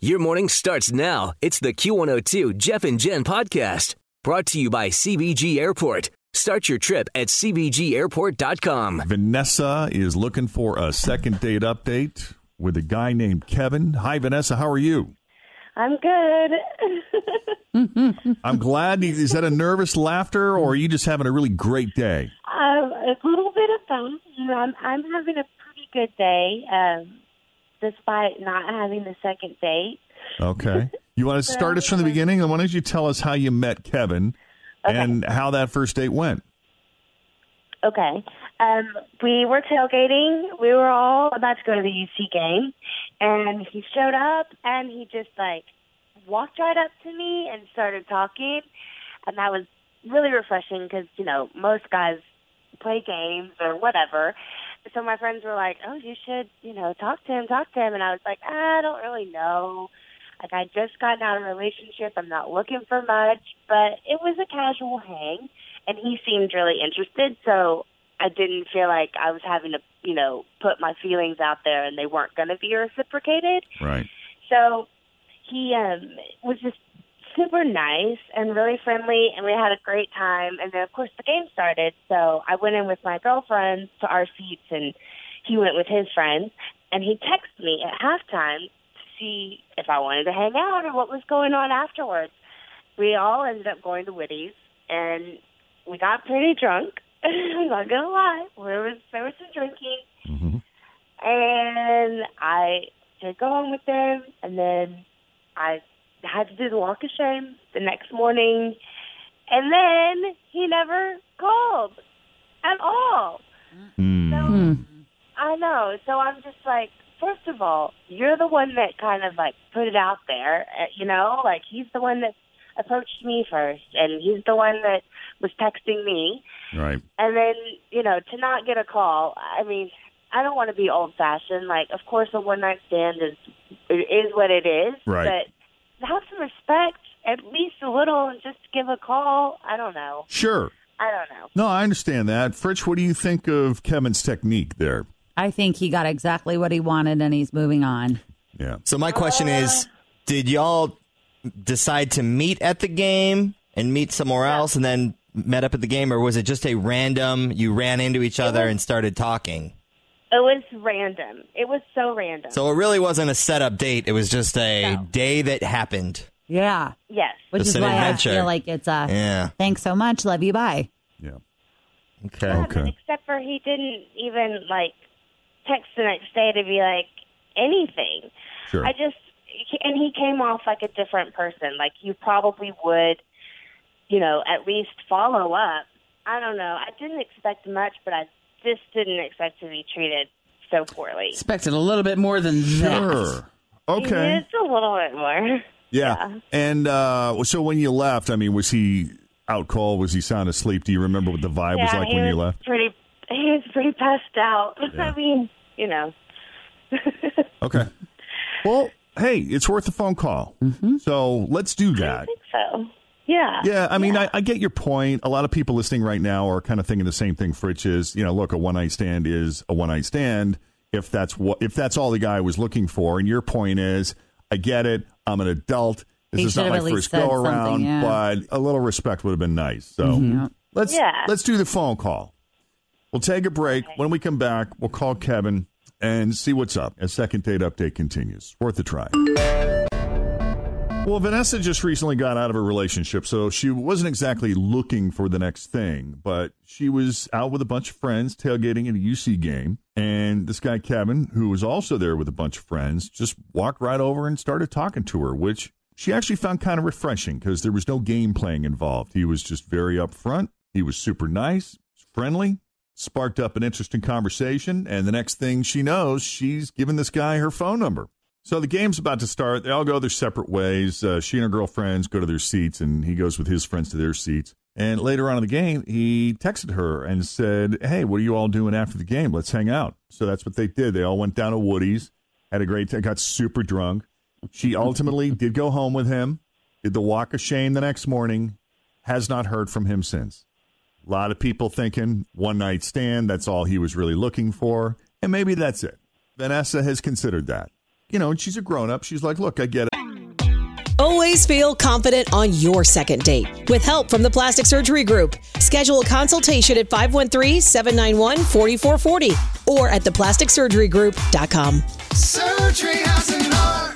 Your morning starts now. It's the Q102 Jeff and Jen podcast brought to you by CVG Airport. Start your trip at CVGAirport.com. Vanessa is looking for a second date update with a guy named Kevin. Hi, Vanessa. How are you? I'm good. I'm glad. Is that a nervous laughter, or are you just having a really great day? um, a little bit of both. You know, I'm, I'm having a pretty good day, um, despite not having the second date. Okay. You want to start us from the beginning? And why don't you tell us how you met Kevin and how that first date went? Okay. Um, we were tailgating. We were all about to go to the UC game, and he showed up, and he just like walked right up to me and started talking, and that was really refreshing because you know most guys play games or whatever. So my friends were like, "Oh, you should, you know, talk to him, talk to him," and I was like, "I don't really know." Like I just gotten out of a relationship. I'm not looking for much, but it was a casual hang, and he seemed really interested. So I didn't feel like I was having to, you know, put my feelings out there, and they weren't going to be reciprocated. Right. So he um, was just super nice and really friendly, and we had a great time. And then, of course, the game started. So I went in with my girlfriends to our seats, and he went with his friends. And he texted me at halftime to see if I wanted to hang out or what was going on afterwards. We all ended up going to Woody's, and we got pretty drunk. I'm not gonna lie, there was there was some drinking, Mm-hmm. and I did go home with them, and then I had to do the walk of shame the next morning, and then he never called at all. Hmm. So I know. So I'm just like, first of all, you're the one that kind of like put it out there. uh, You know, like he's the one that approached me first, and he's the one that was texting me. Right. And then, you know, to not get a call, I mean, I don't want to be old fashioned. Like, of course, a one night stand is it is what it is. Right. But have some respect, at least a little, and just give a call. I don't know. Sure. I don't know. No, I understand that. Fritch, what do you think of Kevin's technique there? I think he got exactly what he wanted and he's moving on. Yeah. So my question is, did y'all decide to meet at the game and meet somewhere else and then met up at the game or was it just a random you ran into each other and started talking? It was random. It was so random. So it really wasn't a setup date, it was just a day that happened. Yeah. yes. Which Just is an why adventure. I feel like it's a Yeah. thanks so much, love you, bye. Yeah. Okay. Yeah, Okay. except for he didn't even like text the next day to be like anything. Sure. I just and he came off like a different person. Like you probably would, you know, at least follow up. I don't know. I didn't expect much, but I just didn't expect to be treated so poorly. Expected a little bit more than that. Sure. Okay. Just a little bit more. Yeah. And uh, so when you left, I mean, was he out cold? Was he sound asleep? Do you remember what the vibe was like when was you left? Pretty. He was pretty passed out. Yeah. I mean, you know. Okay. Well, hey, it's worth a phone call. So let's do I that. think so. Yeah. Yeah, I mean, I, I get your point. A lot of people listening right now are kind of thinking the same thing. Fritch is, you know, look, a one night stand is a one night stand. If that's what, if that's all the guy was looking for, and your point is, I get it. I'm an adult. This He is not my have at least first go around, yeah. but a little respect would have been nice. So mm-hmm. let's Yeah. let's do the phone call. We'll take a break. When we come back, we'll call Kevin and see what's up. As second date update continues, worth a try. Well, Vanessa just recently got out of a relationship, so she wasn't exactly looking for the next thing, but she was out with a bunch of friends tailgating at a UC game. And this guy, Kevin, who was also there with a bunch of friends, just walked right over and started talking to her, which she actually found kind of refreshing because there was no game playing involved. He was just very upfront. He was super nice, friendly, sparked up an interesting conversation. And the next thing she knows, she's given this guy her phone number. So the game's about to start. They all go their separate ways. Uh, she and her girlfriends go to their seats, and he goes with his friends to their seats. And later on in the game, he texted her and said, Hey, what are you all doing after the game? Let's hang out. So that's what they did. They all went down to Woody's, had a great time, got super drunk. She ultimately did go home with him, did the walk of shame the next morning, has not heard from him since. A lot of people thinking one night stand, that's all he was really looking for. And maybe that's it. Vanessa has considered that you know, and she's a grown up. She's like, look, I get it. Always feel confident on your second date. With help from the Plastic Surgery Group, schedule a consultation at 513 791 4440 or at theplasticsurgerygroup.com. Surgery has an art.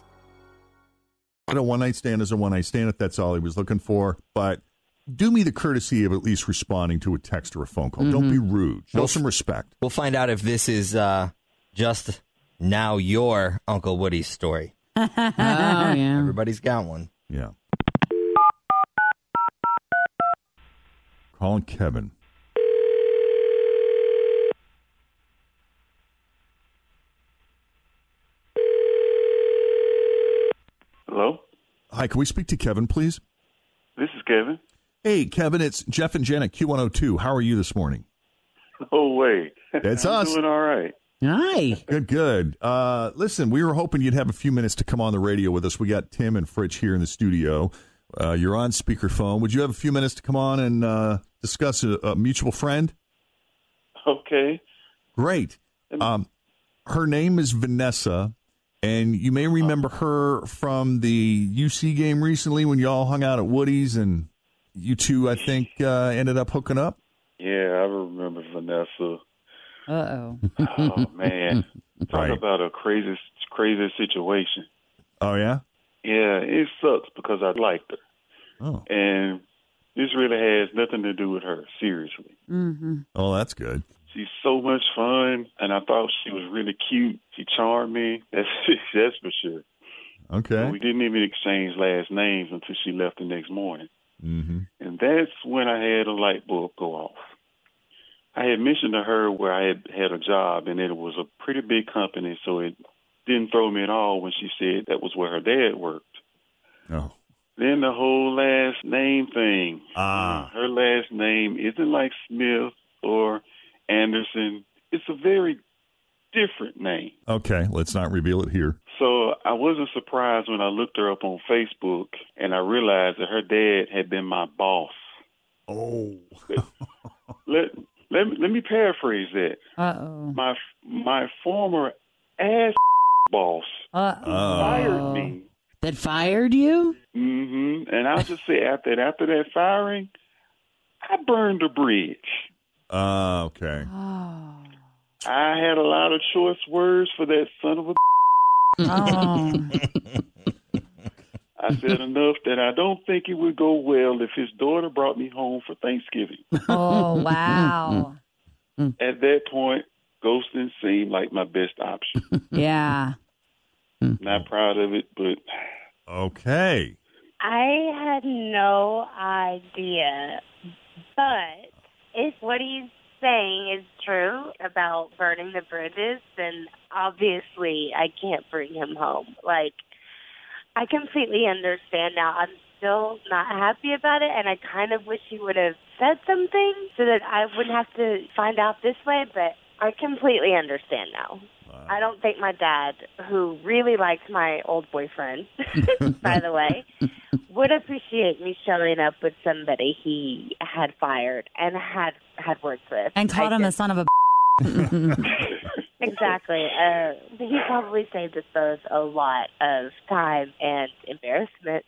A one night stand is a one night stand if that's all he was looking for. But do me the courtesy of at least responding to a text or a phone call. Mm-hmm. Don't be rude. Show we'll, some respect. We'll find out if this is uh, just now your Uncle Woody's story. oh, yeah. Everybody's got one. Yeah. Calling Kevin. Hi, can we speak to Kevin, please? This is Kevin. Hey, Kevin, it's Jeff and Jen at Q102. How are you this morning? No way. It's I'm us. Doing all right. Hi. Good, good. Uh, listen, we were hoping you'd have a few minutes to come on the radio with us. We got Tim and Fritch here in the studio. Uh, you're on speakerphone. Would you have a few minutes to come on and uh, discuss a, a, mutual friend? Okay. Great. Um, her name is Vanessa, and you may remember her from the UC game recently when y'all hung out at Woody's and you two, I think, uh, ended up hooking up. Yeah, I remember Vanessa. Uh oh. oh man, talk Right. about a crazy, crazy situation. Oh yeah. Yeah, it sucks because I liked her, Oh. and this really has nothing to do with her. Seriously, Mm-hmm. Oh, that's good. So much fun, and I thought she was really cute. She charmed me. That's that's for sure. Okay. We didn't even exchange last names until she left the next morning. Mm-hmm. And that's when I had a light bulb go off. I had mentioned to her where I had had a job and it was a pretty big company, so it didn't throw me at all when she said that was where her dad worked. Oh. Then the whole last name thing. Ah. Her last name isn't like Smith or Anderson. It's a very different name. Okay. Let's not reveal it here. So I wasn't surprised when I looked her up on Facebook and I realized that her dad had been my boss. Oh. Let let me, let me paraphrase that. Uh oh. My my former ass boss Uh fired me. That fired you? Mm-hmm. And I'll just say after after that firing, I burned the bridge. Uh, okay. Oh. I had a lot of choice words for that son of a. Oh. I said enough that I don't think it would go well if his daughter brought me home for Thanksgiving. oh, wow. At that point, ghosting seemed like my best option. Yeah. Not proud of it, but Okay. I had no idea, but if what he's saying is true about burning the bridges, then obviously I can't bring him home. Like, I completely understand now. I'm still not happy about it, and I kind of wish he would have said something so that I wouldn't have to find out this way, but I completely understand now. I don't think my dad, who really likes my old boyfriend, by the way, would appreciate me showing up with somebody he had fired and had had worked with. And called I him a son of a. Exactly. Uh, he probably saved us both a lot of time and embarrassment.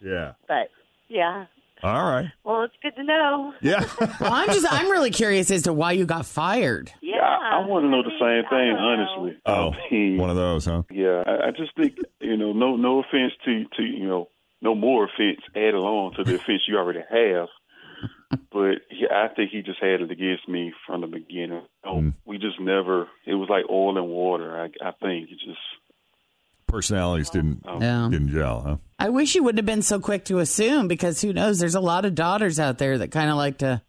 Yeah. but yeah. All right. Well, it's good to know. Yeah. Well, I'm just I'm really curious as to why you got fired. Yeah. I, I want to know the same thing, honestly. Oh, I mean, one of those, huh? Yeah, I, I just think you know, no, no offense to to you know, no more offense added on to the offense you already have. But he, I think he just had it against me from the beginning. Oh, We just never. It was like oil and water. I, I think it just. Personalities didn't oh. Yeah. didn't gel, huh? I wish you wouldn't have been so quick to assume because who knows? There's a lot of daughters out there that kind of like to,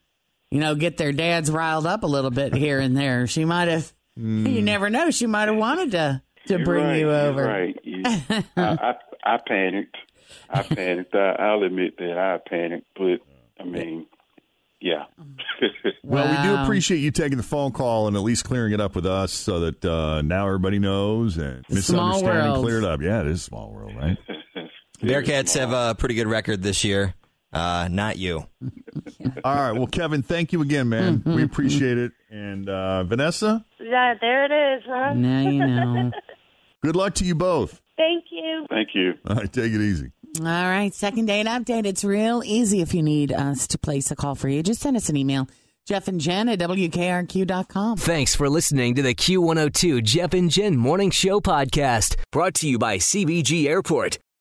you know, get their dads riled up a little bit here and there. She might have. You never know. She might have wanted to to You're bring right, you over. Right. Yeah. I, I I panicked. I panicked. I, I'll admit that I panicked, but I mean, yeah. Well, we do appreciate you taking the phone call and at least clearing it up with us so that uh, now everybody knows and Small misunderstanding cleared up. Yeah, it is a small world, right? Bearcats have a pretty good record this year. Uh, not you. All right. Well, Kevin, thank you again, man. We appreciate it. And uh, Vanessa, Yeah, there it is, huh? Now you know. good luck to you both. Thank you. Thank you. All right, take it easy. All right, second date update. It's real easy if you need us to place a call for you. Just send us an email. Jeff and Jen at WKRQ.com. Thanks for listening to the Q102 Jeff and Jen Morning Show podcast, brought to you by CVG Airport.